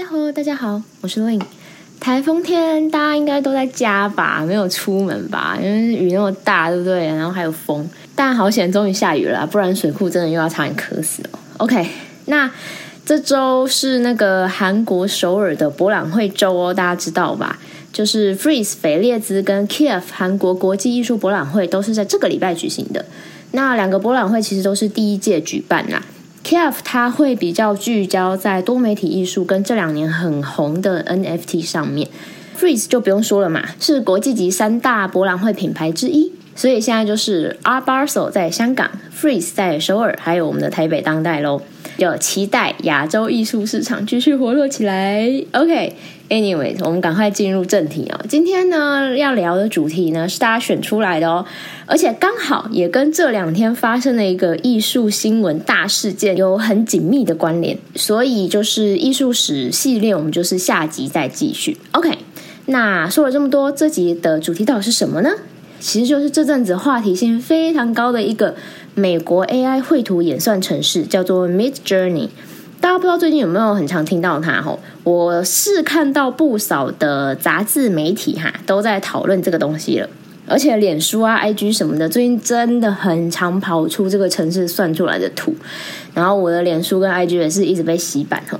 呀吼，大家好，我是 Lin。台风天大家应该都在家吧，没有出门吧？因为雨那么大，对不对？然后还有风，但好险，终于下雨了，不然水库真的又要差点渴死了。OK，那这周是那个韩国首尔的博览会周哦，大家知道吧？就是 Freeze 腓列兹跟 Kiev 韩国国际艺术博览会都是在这个礼拜举行的。那两个博览会其实都是第一届举办啦。K F 它会比较聚焦在多媒体艺术跟这两年很红的 NFT 上面，Freeze 就不用说了嘛，是国际级三大博览会品牌之一，所以现在就是 Art Basel 在香港，Freeze 在首尔，还有我们的台北当代喽。就期待亚洲艺术市场继续活络起来。OK，Anyway，我们赶快进入正题哦。今天呢要聊的主题呢是大家选出来的哦，而且刚好也跟这两天发生的一个艺术新闻大事件有很紧密的关联，所以就是艺术史系列，我们就是下集再继续。OK，那说了这么多，这集的主题到底是什么呢？其实就是这阵子话题性非常高的一个美国 AI 绘图演算程式，叫做 Mid Journey。大家不知道最近有没有很常听到它？吼，我是看到不少的杂志媒体哈都在讨论这个东西了，而且脸书啊、IG 什么的，最近真的很常跑出这个程式算出来的图，然后我的脸书跟 IG 也是一直被洗版哈。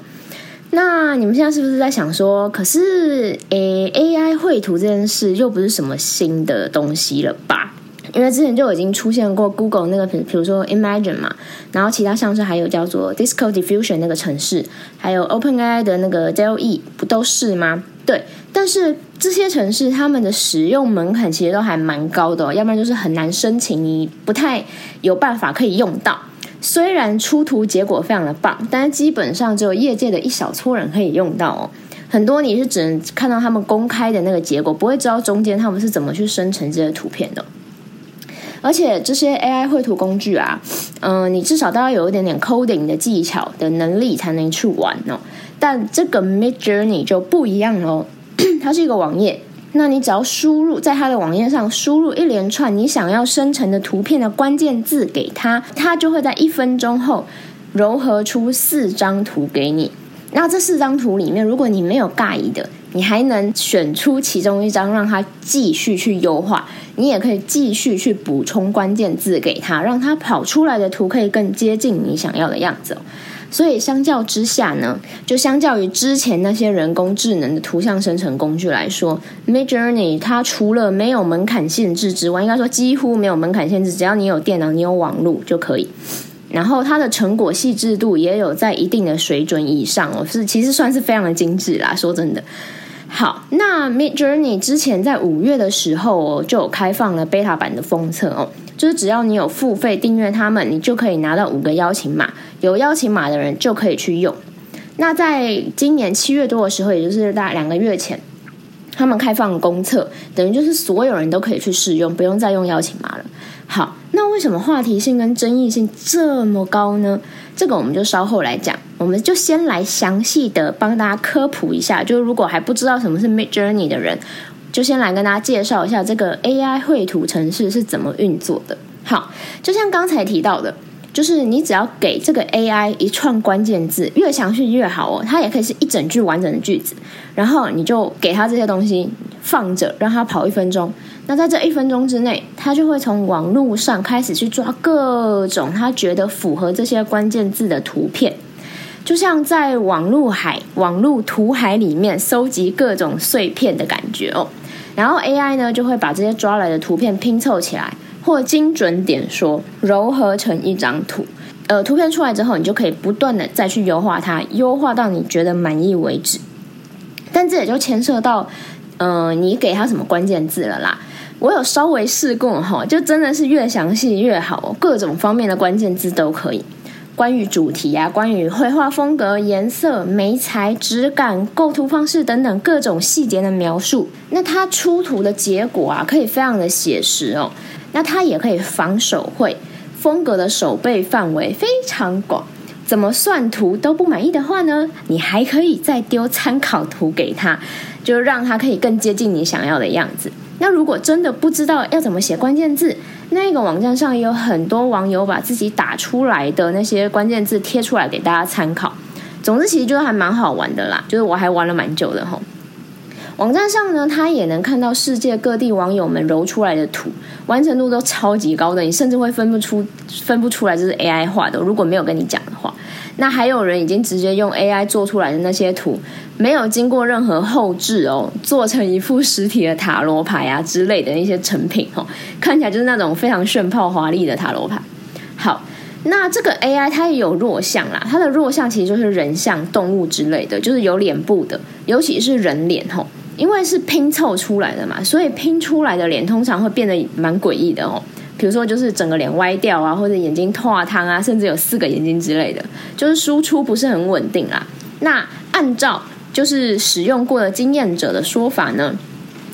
那你们现在是不是在想说，可是诶，AI 绘图这件事又不是什么新的东西了吧？因为之前就已经出现过 Google 那个，比如说 Imagine 嘛，然后其他像是还有叫做 Disco Diffusion 那个城市，还有 OpenAI 的那个 DALL-E，不都是吗？对，但是这些城市他们的使用门槛其实都还蛮高的，要不然就是很难申请，你不太有办法可以用到。虽然出图结果非常的棒，但是基本上只有业界的一小撮人可以用到哦。很多你是只能看到他们公开的那个结果，不会知道中间他们是怎么去生成这些图片的。而且这些 AI 绘图工具啊，嗯，你至少都要有一点点 coding 的技巧的能力才能去玩哦。但这个 Mid Journey 就不一样哦，它是一个网页。那你只要输入在它的网页上输入一连串你想要生成的图片的关键字给它，它就会在一分钟后糅合出四张图给你。那这四张图里面，如果你没有尬意的，你还能选出其中一张让它继续去优化。你也可以继续去补充关键字给它，让它跑出来的图可以更接近你想要的样子。所以相较之下呢，就相较于之前那些人工智能的图像生成工具来说，Mid Journey 它除了没有门槛限制之外，应该说几乎没有门槛限制，只要你有电脑、你有网络就可以。然后它的成果细致度也有在一定的水准以上哦，是其实算是非常的精致啦。说真的，好，那 Mid Journey 之前在五月的时候哦就有开放了 beta 版的封测哦。就是只要你有付费订阅他们，你就可以拿到五个邀请码，有邀请码的人就可以去用。那在今年七月多的时候，也就是大概两个月前，他们开放公测，等于就是所有人都可以去试用，不用再用邀请码了。好，那为什么话题性跟争议性这么高呢？这个我们就稍后来讲，我们就先来详细的帮大家科普一下，就是如果还不知道什么是 Mid Journey 的人。就先来跟大家介绍一下这个 AI 绘图程式是怎么运作的。好，就像刚才提到的，就是你只要给这个 AI 一串关键字，越详细越好哦。它也可以是一整句完整的句子，然后你就给它这些东西放着，让它跑一分钟。那在这一分钟之内，它就会从网络上开始去抓各种它觉得符合这些关键字的图片，就像在网络海、网络图海里面搜集各种碎片的感觉哦。然后 AI 呢就会把这些抓来的图片拼凑起来，或精准点说糅合成一张图。呃，图片出来之后，你就可以不断的再去优化它，优化到你觉得满意为止。但这也就牵涉到，呃，你给它什么关键字了啦？我有稍微试过哈，就真的是越详细越好，各种方面的关键字都可以。关于主题啊，关于绘画风格、颜色、眉材、质感、构图方式等等各种细节的描述，那它出图的结果啊，可以非常的写实哦。那它也可以仿手绘，风格的手背范围非常广。怎么算图都不满意的话呢？你还可以再丢参考图给他，就让他可以更接近你想要的样子。那如果真的不知道要怎么写关键字，那个网站上也有很多网友把自己打出来的那些关键字贴出来给大家参考。总之，其实就还蛮好玩的啦，就是我还玩了蛮久的哈。网站上呢，它也能看到世界各地网友们揉出来的图，完成度都超级高的，你甚至会分不出分不出来这是 AI 画的。如果没有跟你讲的话，那还有人已经直接用 AI 做出来的那些图，没有经过任何后置哦，做成一副实体的塔罗牌啊之类的一些成品哦，看起来就是那种非常炫炮华丽的塔罗牌。好。那这个 AI 它也有弱项啦，它的弱项其实就是人像、动物之类的，就是有脸部的，尤其是人脸吼，因为是拼凑出来的嘛，所以拼出来的脸通常会变得蛮诡异的哦。比如说就是整个脸歪掉啊，或者眼睛脱汤啊，甚至有四个眼睛之类的，就是输出不是很稳定啦。那按照就是使用过的经验者的说法呢，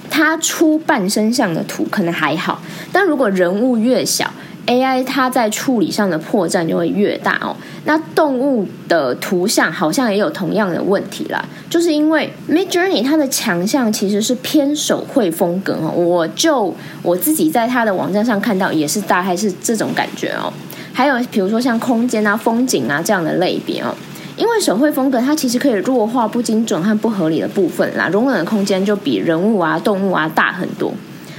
它出半身像的图可能还好，但如果人物越小。AI 它在处理上的破绽就会越大哦。那动物的图像好像也有同样的问题啦，就是因为 Mid Journey 它的强项其实是偏手绘风格哦。我就我自己在它的网站上看到也是大概是这种感觉哦。还有比如说像空间啊、风景啊这样的类别哦，因为手绘风格它其实可以弱化不精准和不合理的部分啦，容忍的空间就比人物啊、动物啊大很多。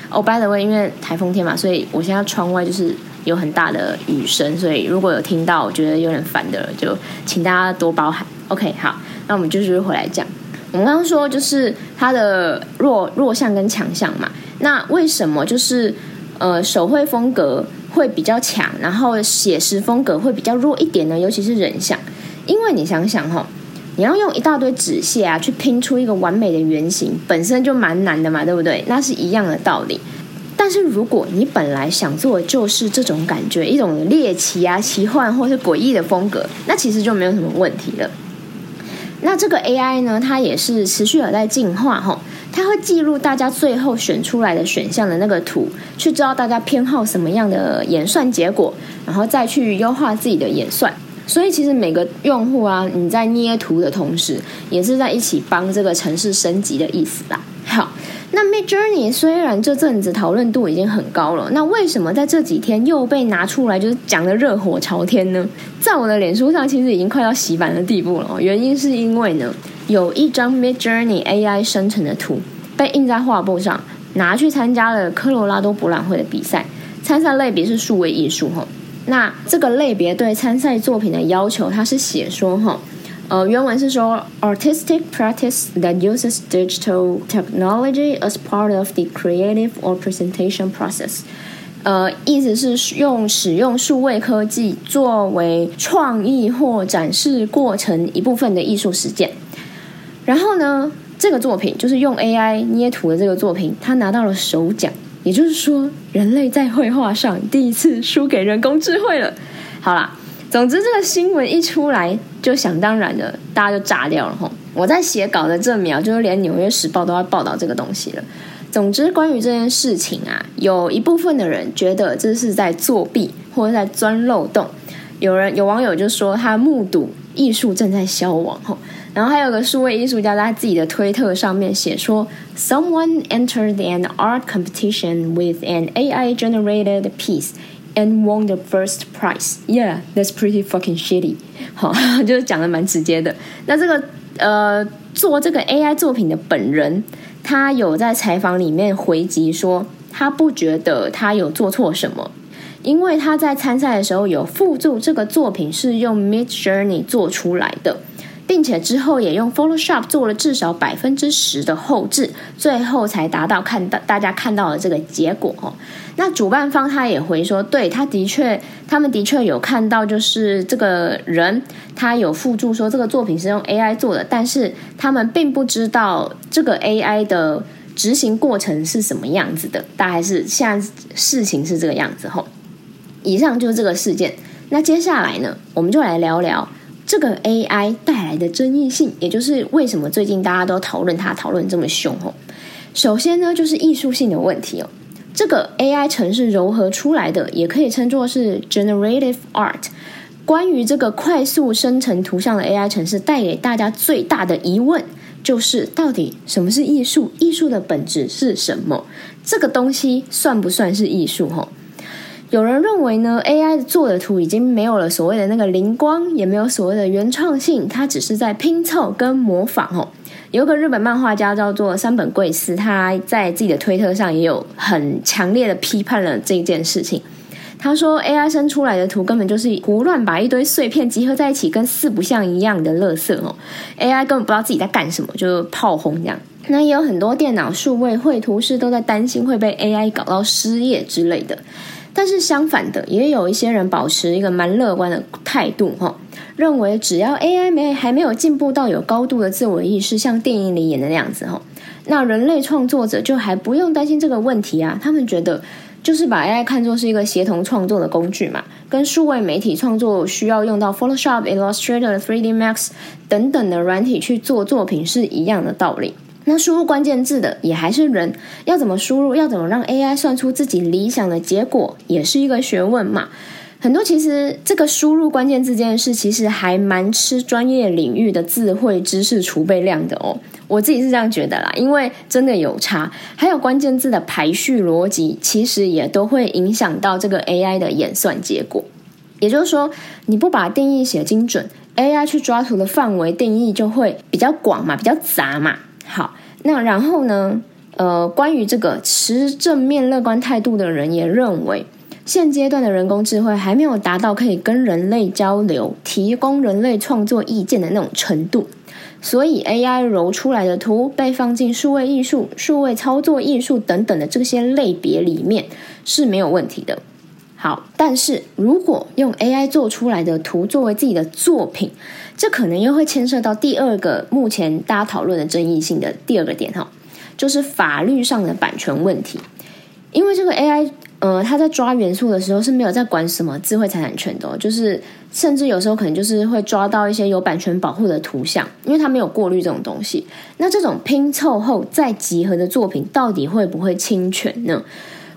哦，By the way，因为台风天嘛，所以我现在窗外就是。有很大的雨声，所以如果有听到我觉得有点烦的，就请大家多包涵。OK，好，那我们就是回来讲，我们刚刚说就是它的弱弱项跟强项嘛。那为什么就是呃手绘风格会比较强，然后写实风格会比较弱一点呢？尤其是人像，因为你想想哈，你要用一大堆纸屑啊去拼出一个完美的原型，本身就蛮难的嘛，对不对？那是一样的道理。但是如果你本来想做的就是这种感觉，一种猎奇啊、奇幻或是诡异的风格，那其实就没有什么问题了。那这个 AI 呢，它也是持续有在进化哈，它会记录大家最后选出来的选项的那个图，去知道大家偏好什么样的演算结果，然后再去优化自己的演算。所以其实每个用户啊，你在捏图的同时，也是在一起帮这个城市升级的意思啦。那 Mid Journey 虽然这阵子讨论度已经很高了，那为什么在这几天又被拿出来就是讲的热火朝天呢？在我的脸书上其实已经快要洗版的地步了。原因是因为呢，有一张 Mid Journey AI 生成的图被印在画布上，拿去参加了科罗拉多博览会的比赛，参赛类别是数位艺术哈。那这个类别对参赛作品的要求，它是写说哈。呃，原文是说，artistic practice that uses digital technology as part of the creative or presentation process。呃，意思是用使用数位科技作为创意或展示过程一部分的艺术实践。然后呢，这个作品就是用 AI 捏图的这个作品，它拿到了首奖，也就是说，人类在绘画上第一次输给人工智慧了。好啦。总之，这个新闻一出来，就想当然的，大家就炸掉了吼！我在写稿的这秒，就是连《纽约时报》都要报道这个东西了。总之，关于这件事情啊，有一部分的人觉得这是在作弊或者在钻漏洞。有人有网友就说他目睹艺术正在消亡吼，然后还有个数位艺术家在自己的推特上面写说：“Someone entered an art competition with an AI-generated piece。” And won the first prize. Yeah, that's pretty fucking shitty. 好，就是讲的蛮直接的。那这个呃，做这个 AI 作品的本人，他有在采访里面回击说，他不觉得他有做错什么，因为他在参赛的时候有附注这个作品是用 Mid Journey 做出来的。并且之后也用 Photoshop 做了至少百分之十的后置，最后才达到看到大家看到的这个结果哦。那主办方他也回说，对，他的确，他们的确有看到，就是这个人他有附注说这个作品是用 AI 做的，但是他们并不知道这个 AI 的执行过程是什么样子的，大概是现在事情是这个样子吼。以上就是这个事件，那接下来呢，我们就来聊聊。这个 AI 带来的争议性，也就是为什么最近大家都讨论它，讨论这么凶哦。首先呢，就是艺术性的问题哦。这个 AI 城市柔合出来的，也可以称作是 generative art。关于这个快速生成图像的 AI 城市，带给大家最大的疑问，就是到底什么是艺术？艺术的本质是什么？这个东西算不算是艺术？哈？有人认为呢，AI 做的图已经没有了所谓的那个灵光，也没有所谓的原创性，它只是在拼凑跟模仿哦。有个日本漫画家叫做山本贵司，他在自己的推特上也有很强烈的批判了这件事情。他说，AI 生出来的图根本就是胡乱把一堆碎片集合在一起，跟四不像一样的垃圾哦。AI 根本不知道自己在干什么，就炮轰这样。那也有很多电脑数位绘图师都在担心会被 AI 搞到失业之类的。但是相反的，也有一些人保持一个蛮乐观的态度哈，认为只要 AI 没还没有进步到有高度的自我意识，像电影里演的那样子哈，那人类创作者就还不用担心这个问题啊。他们觉得。就是把 AI 看作是一个协同创作的工具嘛，跟数位媒体创作需要用到 Photoshop、Illustrator、3D Max 等等的软体去做作品是一样的道理。那输入关键字的也还是人，要怎么输入，要怎么让 AI 算出自己理想的结果，也是一个学问嘛。很多其实这个输入关键字这件事，其实还蛮吃专业领域的智慧知识储备量的哦。我自己是这样觉得啦，因为真的有差，还有关键字的排序逻辑，其实也都会影响到这个 AI 的演算结果。也就是说，你不把定义写精准，AI 去抓图的范围定义就会比较广嘛，比较杂嘛。好，那然后呢？呃，关于这个持正面乐观态度的人也认为。现阶段的人工智慧还没有达到可以跟人类交流、提供人类创作意见的那种程度，所以 AI 揉出来的图被放进数位艺术、数位操作艺术等等的这些类别里面是没有问题的。好，但是如果用 AI 做出来的图作为自己的作品，这可能又会牵涉到第二个目前大家讨论的争议性的第二个点哈，就是法律上的版权问题，因为这个 AI。呃，它在抓元素的时候是没有在管什么智慧财产权的，就是甚至有时候可能就是会抓到一些有版权保护的图像，因为它没有过滤这种东西。那这种拼凑后再集合的作品，到底会不会侵权呢？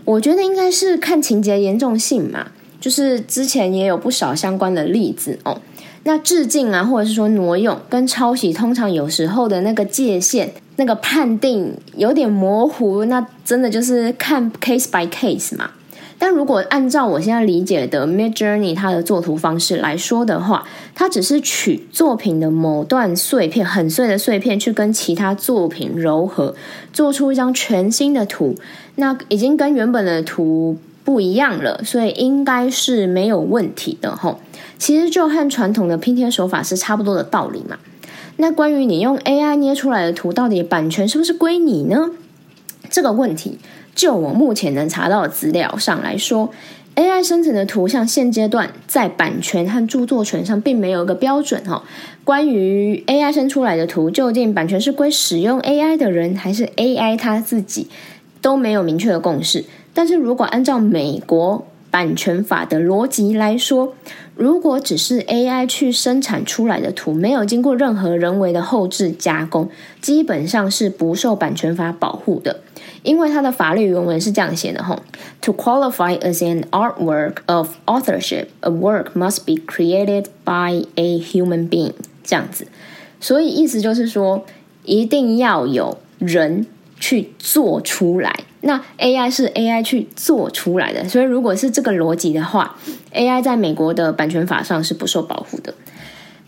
我觉得应该是看情节严重性嘛，就是之前也有不少相关的例子哦。那致敬啊，或者是说挪用跟抄袭，通常有时候的那个界限。那个判定有点模糊，那真的就是看 case by case 嘛。但如果按照我现在理解的 Mid Journey 它的作图方式来说的话，它只是取作品的某段碎片，很碎的碎片，去跟其他作品糅合，做出一张全新的图。那已经跟原本的图不一样了，所以应该是没有问题的吼。其实就和传统的拼贴手法是差不多的道理嘛。那关于你用 AI 捏出来的图，到底版权是不是归你呢？这个问题，就我目前能查到的资料上来说，AI 生成的图像现阶段在版权和著作权上并没有一个标准哈。关于 AI 生出来的图，究竟版权是归使用 AI 的人，还是 AI 他自己，都没有明确的共识。但是如果按照美国版权法的逻辑来说，如果只是 AI 去生产出来的图，没有经过任何人为的后置加工，基本上是不受版权法保护的。因为它的法律原文是这样写的：吼，To qualify as an artwork of authorship, a work must be created by a human being。这样子，所以意思就是说，一定要有人去做出来。那 AI 是 AI 去做出来的，所以如果是这个逻辑的话，AI 在美国的版权法上是不受保护的。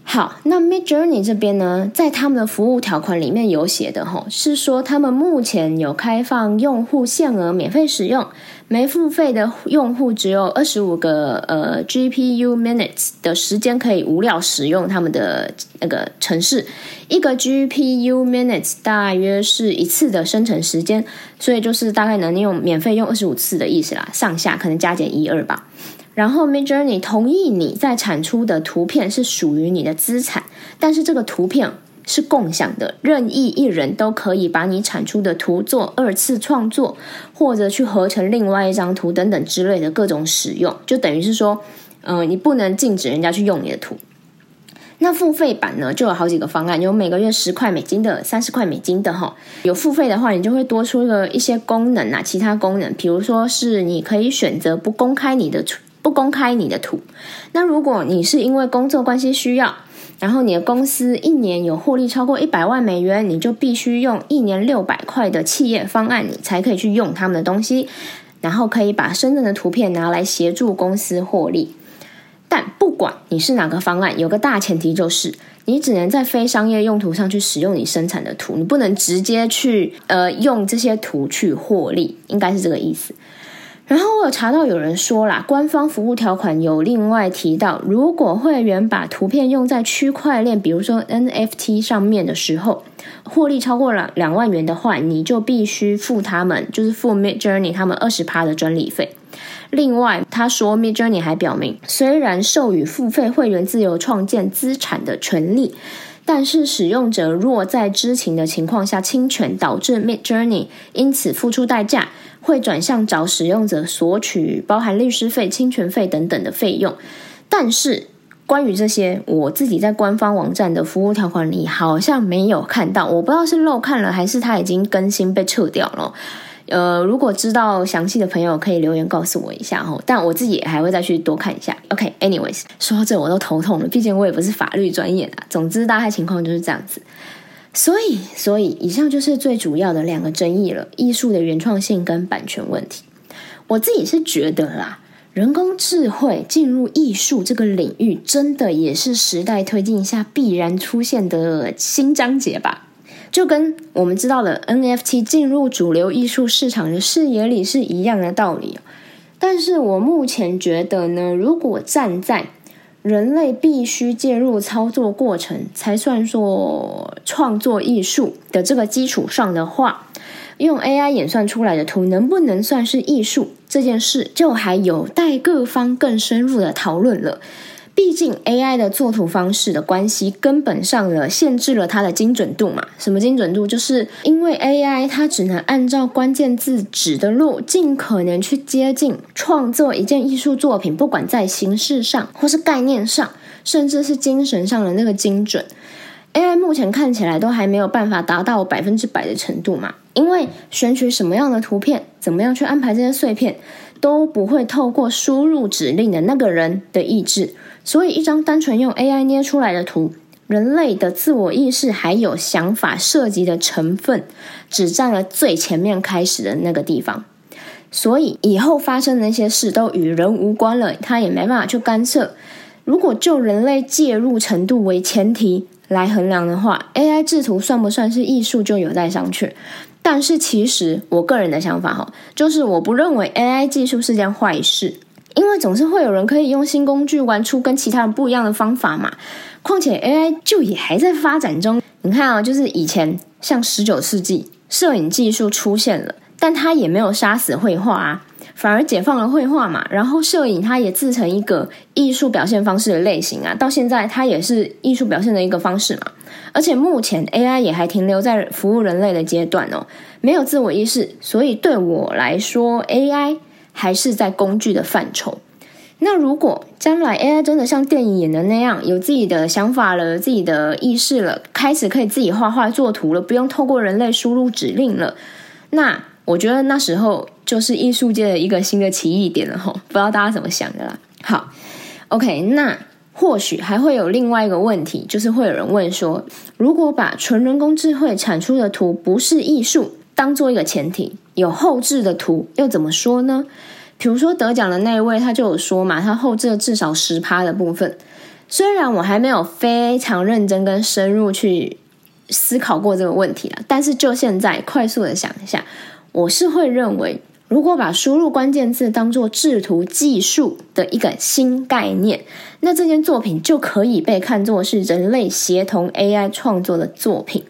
好，那 Mid Journey 这边呢，在他们的服务条款里面有写的哈，是说他们目前有开放用户限额免费使用。没付费的用户只有二十五个呃 GPU minutes 的时间可以无聊使用他们的那个城市，一个 GPU minutes 大约是一次的生成时间，所以就是大概能用免费用二十五次的意思啦，上下可能加减一二吧。然后 Midjourney 同意你在产出的图片是属于你的资产，但是这个图片。是共享的，任意一人都可以把你产出的图做二次创作，或者去合成另外一张图等等之类的各种使用，就等于是说，嗯，你不能禁止人家去用你的图。那付费版呢，就有好几个方案，有每个月十块美金的、三十块美金的哈。有付费的话，你就会多出一个一些功能啊，其他功能，比如说是你可以选择不公开你的图，不公开你的图。那如果你是因为工作关系需要。然后你的公司一年有获利超过一百万美元，你就必须用一年六百块的企业方案，你才可以去用他们的东西。然后可以把深圳的图片拿来协助公司获利。但不管你是哪个方案，有个大前提就是，你只能在非商业用途上去使用你生产的图，你不能直接去呃用这些图去获利，应该是这个意思。然后我有查到有人说啦，官方服务条款有另外提到，如果会员把图片用在区块链，比如说 NFT 上面的时候，获利超过了两万元的话，你就必须付他们，就是付 Mid Journey 他们二十趴的专利费。另外，他说，Mid Journey 还表明，虽然授予付费会员自由创建资产的权利，但是使用者若在知情的情况下侵权，导致 Mid Journey 因此付出代价，会转向找使用者索取包含律师费、侵权费等等的费用。但是，关于这些，我自己在官方网站的服务条款里好像没有看到，我不知道是漏看了，还是它已经更新被撤掉了。呃，如果知道详细的朋友可以留言告诉我一下哦。但我自己还会再去多看一下。OK，anyways，说到这我都头痛了，毕竟我也不是法律专业的。总之，大概情况就是这样子。所以，所以以上就是最主要的两个争议了：艺术的原创性跟版权问题。我自己是觉得啦，人工智慧进入艺术这个领域，真的也是时代推进下必然出现的新章节吧。就跟我们知道的 NFT 进入主流艺术市场的视野里是一样的道理。但是我目前觉得呢，如果站在人类必须介入操作过程才算作创作艺术的这个基础上的话，用 AI 演算出来的图能不能算是艺术这件事，就还有待各方更深入的讨论了。毕竟 AI 的作图方式的关系，根本上了限制了它的精准度嘛。什么精准度？就是因为 AI 它只能按照关键字指的路，尽可能去接近创作一件艺术作品，不管在形式上，或是概念上，甚至是精神上的那个精准。AI 目前看起来都还没有办法达到百分之百的程度嘛。因为选取什么样的图片，怎么样去安排这些碎片，都不会透过输入指令的那个人的意志。所以，一张单纯用 AI 捏出来的图，人类的自我意识还有想法涉及的成分，只占了最前面开始的那个地方。所以，以后发生的那些事都与人无关了，他也没办法去干涉。如果就人类介入程度为前提来衡量的话，AI 制图算不算是艺术，就有待商榷。但是，其实我个人的想法哈，就是我不认为 AI 技术是件坏事。因为总是会有人可以用新工具玩出跟其他人不一样的方法嘛。况且 AI 就也还在发展中。你看啊，就是以前像十九世纪，摄影技术出现了，但它也没有杀死绘画啊，反而解放了绘画嘛。然后摄影它也自成一个艺术表现方式的类型啊，到现在它也是艺术表现的一个方式嘛。而且目前 AI 也还停留在服务人类的阶段哦，没有自我意识，所以对我来说 AI。还是在工具的范畴。那如果将来 AI 真的像电影演的那样，有自己的想法了、自己的意识了，开始可以自己画画作图了，不用透过人类输入指令了，那我觉得那时候就是艺术界的一个新的奇异点了吼，不知道大家怎么想的啦？好，OK，那或许还会有另外一个问题，就是会有人问说，如果把纯人工智慧产出的图不是艺术？当做一个前提，有后置的图又怎么说呢？比如说得奖的那一位，他就有说嘛，他后置了至少十趴的部分。虽然我还没有非常认真跟深入去思考过这个问题了，但是就现在快速的想一下，我是会认为，如果把输入关键字当做制图技术的一个新概念，那这件作品就可以被看作是人类协同 AI 创作的作品。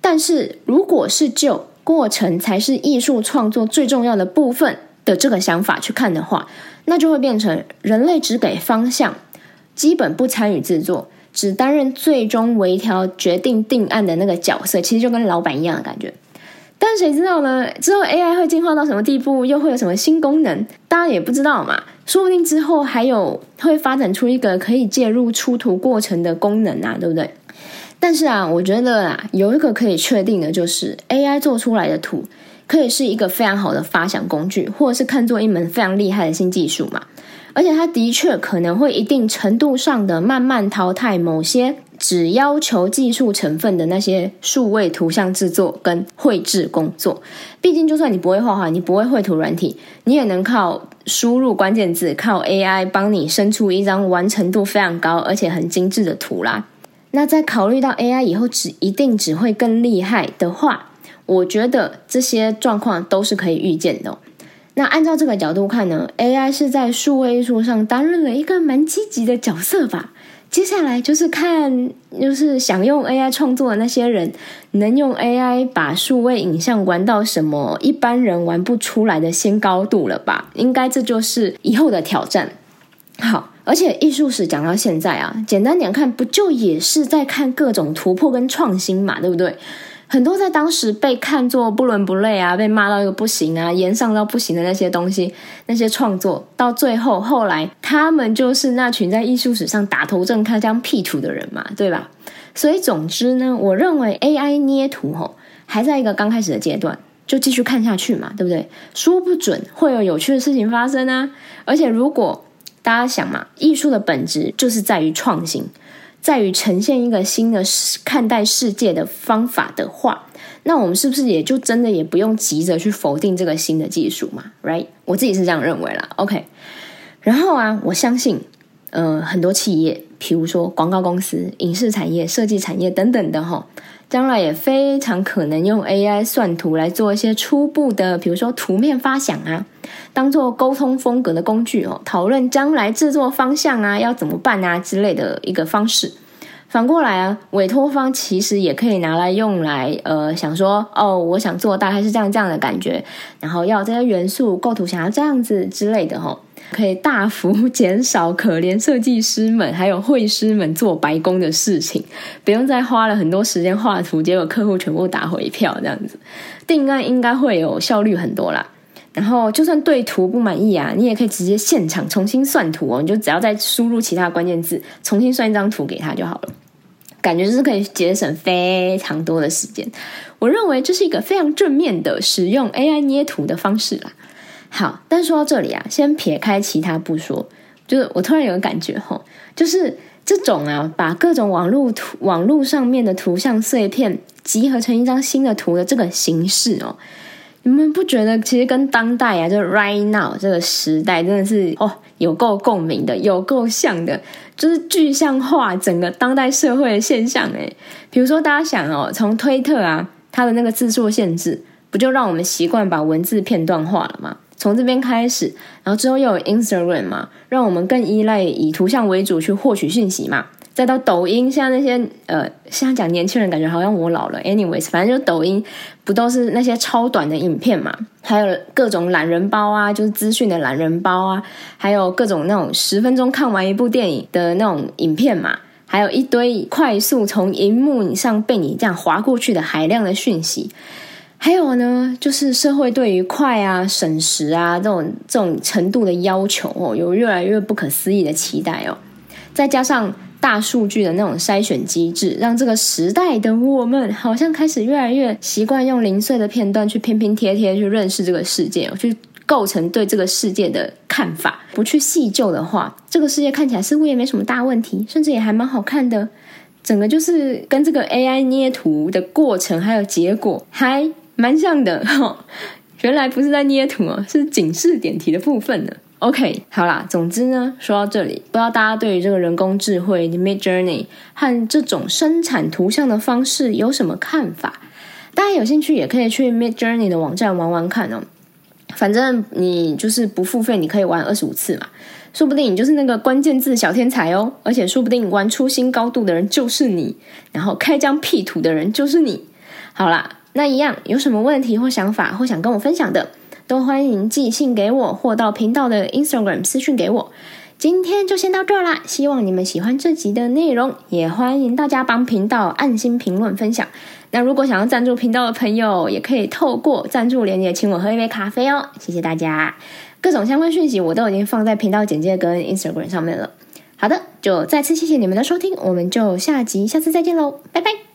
但是如果是就过程才是艺术创作最重要的部分的这个想法去看的话，那就会变成人类只给方向，基本不参与制作，只担任最终微调、决定定案的那个角色，其实就跟老板一样的感觉。但谁知道呢？之后 AI 会进化到什么地步，又会有什么新功能，大家也不知道嘛。说不定之后还有会发展出一个可以介入出图过程的功能啊，对不对？但是啊，我觉得啊，有一个可以确定的，就是 AI 做出来的图可以是一个非常好的发想工具，或者是看作一门非常厉害的新技术嘛。而且它的确可能会一定程度上的慢慢淘汰某些只要求技术成分的那些数位图像制作跟绘制工作。毕竟，就算你不会画画，你不会绘图软体，你也能靠输入关键字，靠 AI 帮你生出一张完成度非常高而且很精致的图啦。那在考虑到 AI 以后只一定只会更厉害的话，我觉得这些状况都是可以预见的。那按照这个角度看呢，AI 是在数位艺术上担任了一个蛮积极的角色吧。接下来就是看，就是想用 AI 创作的那些人，能用 AI 把数位影像玩到什么一般人玩不出来的新高度了吧？应该这就是以后的挑战。好，而且艺术史讲到现在啊，简单点看，不就也是在看各种突破跟创新嘛，对不对？很多在当时被看作不伦不类啊，被骂到一个不行啊，言上到不行的那些东西，那些创作，到最后后来，他们就是那群在艺术史上打头阵、开疆辟土的人嘛，对吧？所以总之呢，我认为 AI 捏图吼还在一个刚开始的阶段，就继续看下去嘛，对不对？说不准会有有趣的事情发生啊！而且如果大家想嘛，艺术的本质就是在于创新。在于呈现一个新的看待世界的方法的话，那我们是不是也就真的也不用急着去否定这个新的技术嘛？Right？我自己是这样认为啦。OK，然后啊，我相信，呃，很多企业，譬如说广告公司、影视产业、设计产业等等的哈，将来也非常可能用 AI 算图来做一些初步的，比如说图面发想啊。当做沟通风格的工具哦，讨论将来制作方向啊，要怎么办啊之类的一个方式。反过来啊，委托方其实也可以拿来用来，呃，想说哦，我想做大概是这样这样的感觉，然后要这些元素构图，想要这样子之类的哈，可以大幅减少可怜设计师们还有绘师们做白工的事情，不用再花了很多时间画图，结果客户全部打回票这样子，定案应该会有效率很多啦。然后，就算对图不满意啊，你也可以直接现场重新算图哦。你就只要再输入其他关键字，重新算一张图给他就好了。感觉就是可以节省非常多的时间。我认为这是一个非常正面的使用 AI 捏图的方式啦。好，但说到这里啊，先撇开其他不说，就是我突然有个感觉哈，就是这种啊，把各种网络图、网络上面的图像碎片集合成一张新的图的这个形式哦。你们不觉得其实跟当代啊，就是 right now 这个时代真的是哦，有够共鸣的，有够像的，就是具象化整个当代社会的现象诶比如说大家想哦，从推特啊，它的那个字数限制，不就让我们习惯把文字片段化了吗？从这边开始，然后之后又有 Instagram 嘛，让我们更依赖以图像为主去获取信息嘛。再到抖音，像那些呃，现在讲年轻人，感觉好像我老了。Anyways，反正就抖音不都是那些超短的影片嘛？还有各种懒人包啊，就是资讯的懒人包啊，还有各种那种十分钟看完一部电影的那种影片嘛，还有一堆快速从荧幕上被你这样划过去的海量的讯息。还有呢，就是社会对于快啊、省时啊这种这种程度的要求哦，有越来越不可思议的期待哦，再加上。大数据的那种筛选机制，让这个时代的我们好像开始越来越习惯用零碎的片段去拼拼贴贴去认识这个世界，去构成对这个世界的看法。不去细究的话，这个世界看起来似乎也没什么大问题，甚至也还蛮好看的。整个就是跟这个 AI 捏图的过程还有结果还蛮像的。原来不是在捏图哦，是警示点题的部分呢。OK，好啦，总之呢，说到这里，不知道大家对于这个人工智慧 Mid Journey 和这种生产图像的方式有什么看法？大家有兴趣也可以去 Mid Journey 的网站玩玩看哦。反正你就是不付费，你可以玩二十五次嘛，说不定你就是那个关键字小天才哦。而且说不定玩出新高度的人就是你，然后开疆辟土的人就是你。好啦，那一样有什么问题或想法或想跟我分享的？都欢迎寄信给我，或到频道的 Instagram 私讯给我。今天就先到这啦，希望你们喜欢这集的内容，也欢迎大家帮频道按心评论分享。那如果想要赞助频道的朋友，也可以透过赞助连接请我喝一杯咖啡哦。谢谢大家，各种相关讯息我都已经放在频道简介跟 Instagram 上面了。好的，就再次谢谢你们的收听，我们就下集下次再见喽，拜拜。